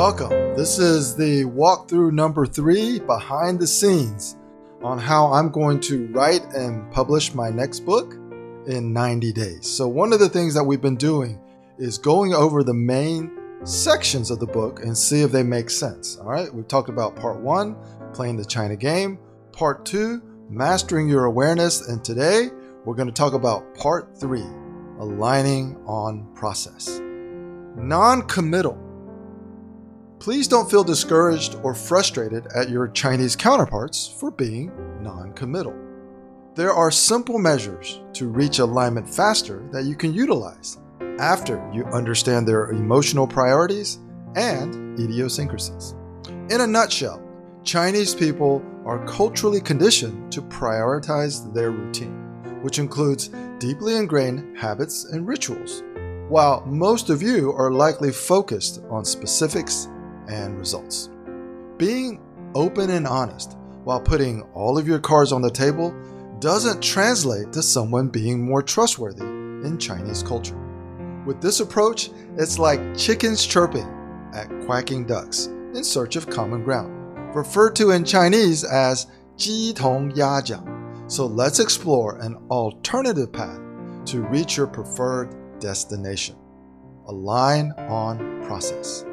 Welcome. This is the walkthrough number three behind the scenes on how I'm going to write and publish my next book in 90 days. So, one of the things that we've been doing is going over the main sections of the book and see if they make sense. All right, we've talked about part one, playing the China game, part two, mastering your awareness, and today we're going to talk about part three, aligning on process. Non committal. Please don't feel discouraged or frustrated at your Chinese counterparts for being non committal. There are simple measures to reach alignment faster that you can utilize after you understand their emotional priorities and idiosyncrasies. In a nutshell, Chinese people are culturally conditioned to prioritize their routine, which includes deeply ingrained habits and rituals, while most of you are likely focused on specifics and results. Being open and honest while putting all of your cards on the table doesn't translate to someone being more trustworthy in Chinese culture. With this approach, it's like chickens chirping at quacking ducks in search of common ground, referred to in Chinese as 鸡同鸭讲. So let's explore an alternative path to reach your preferred destination. Align on process.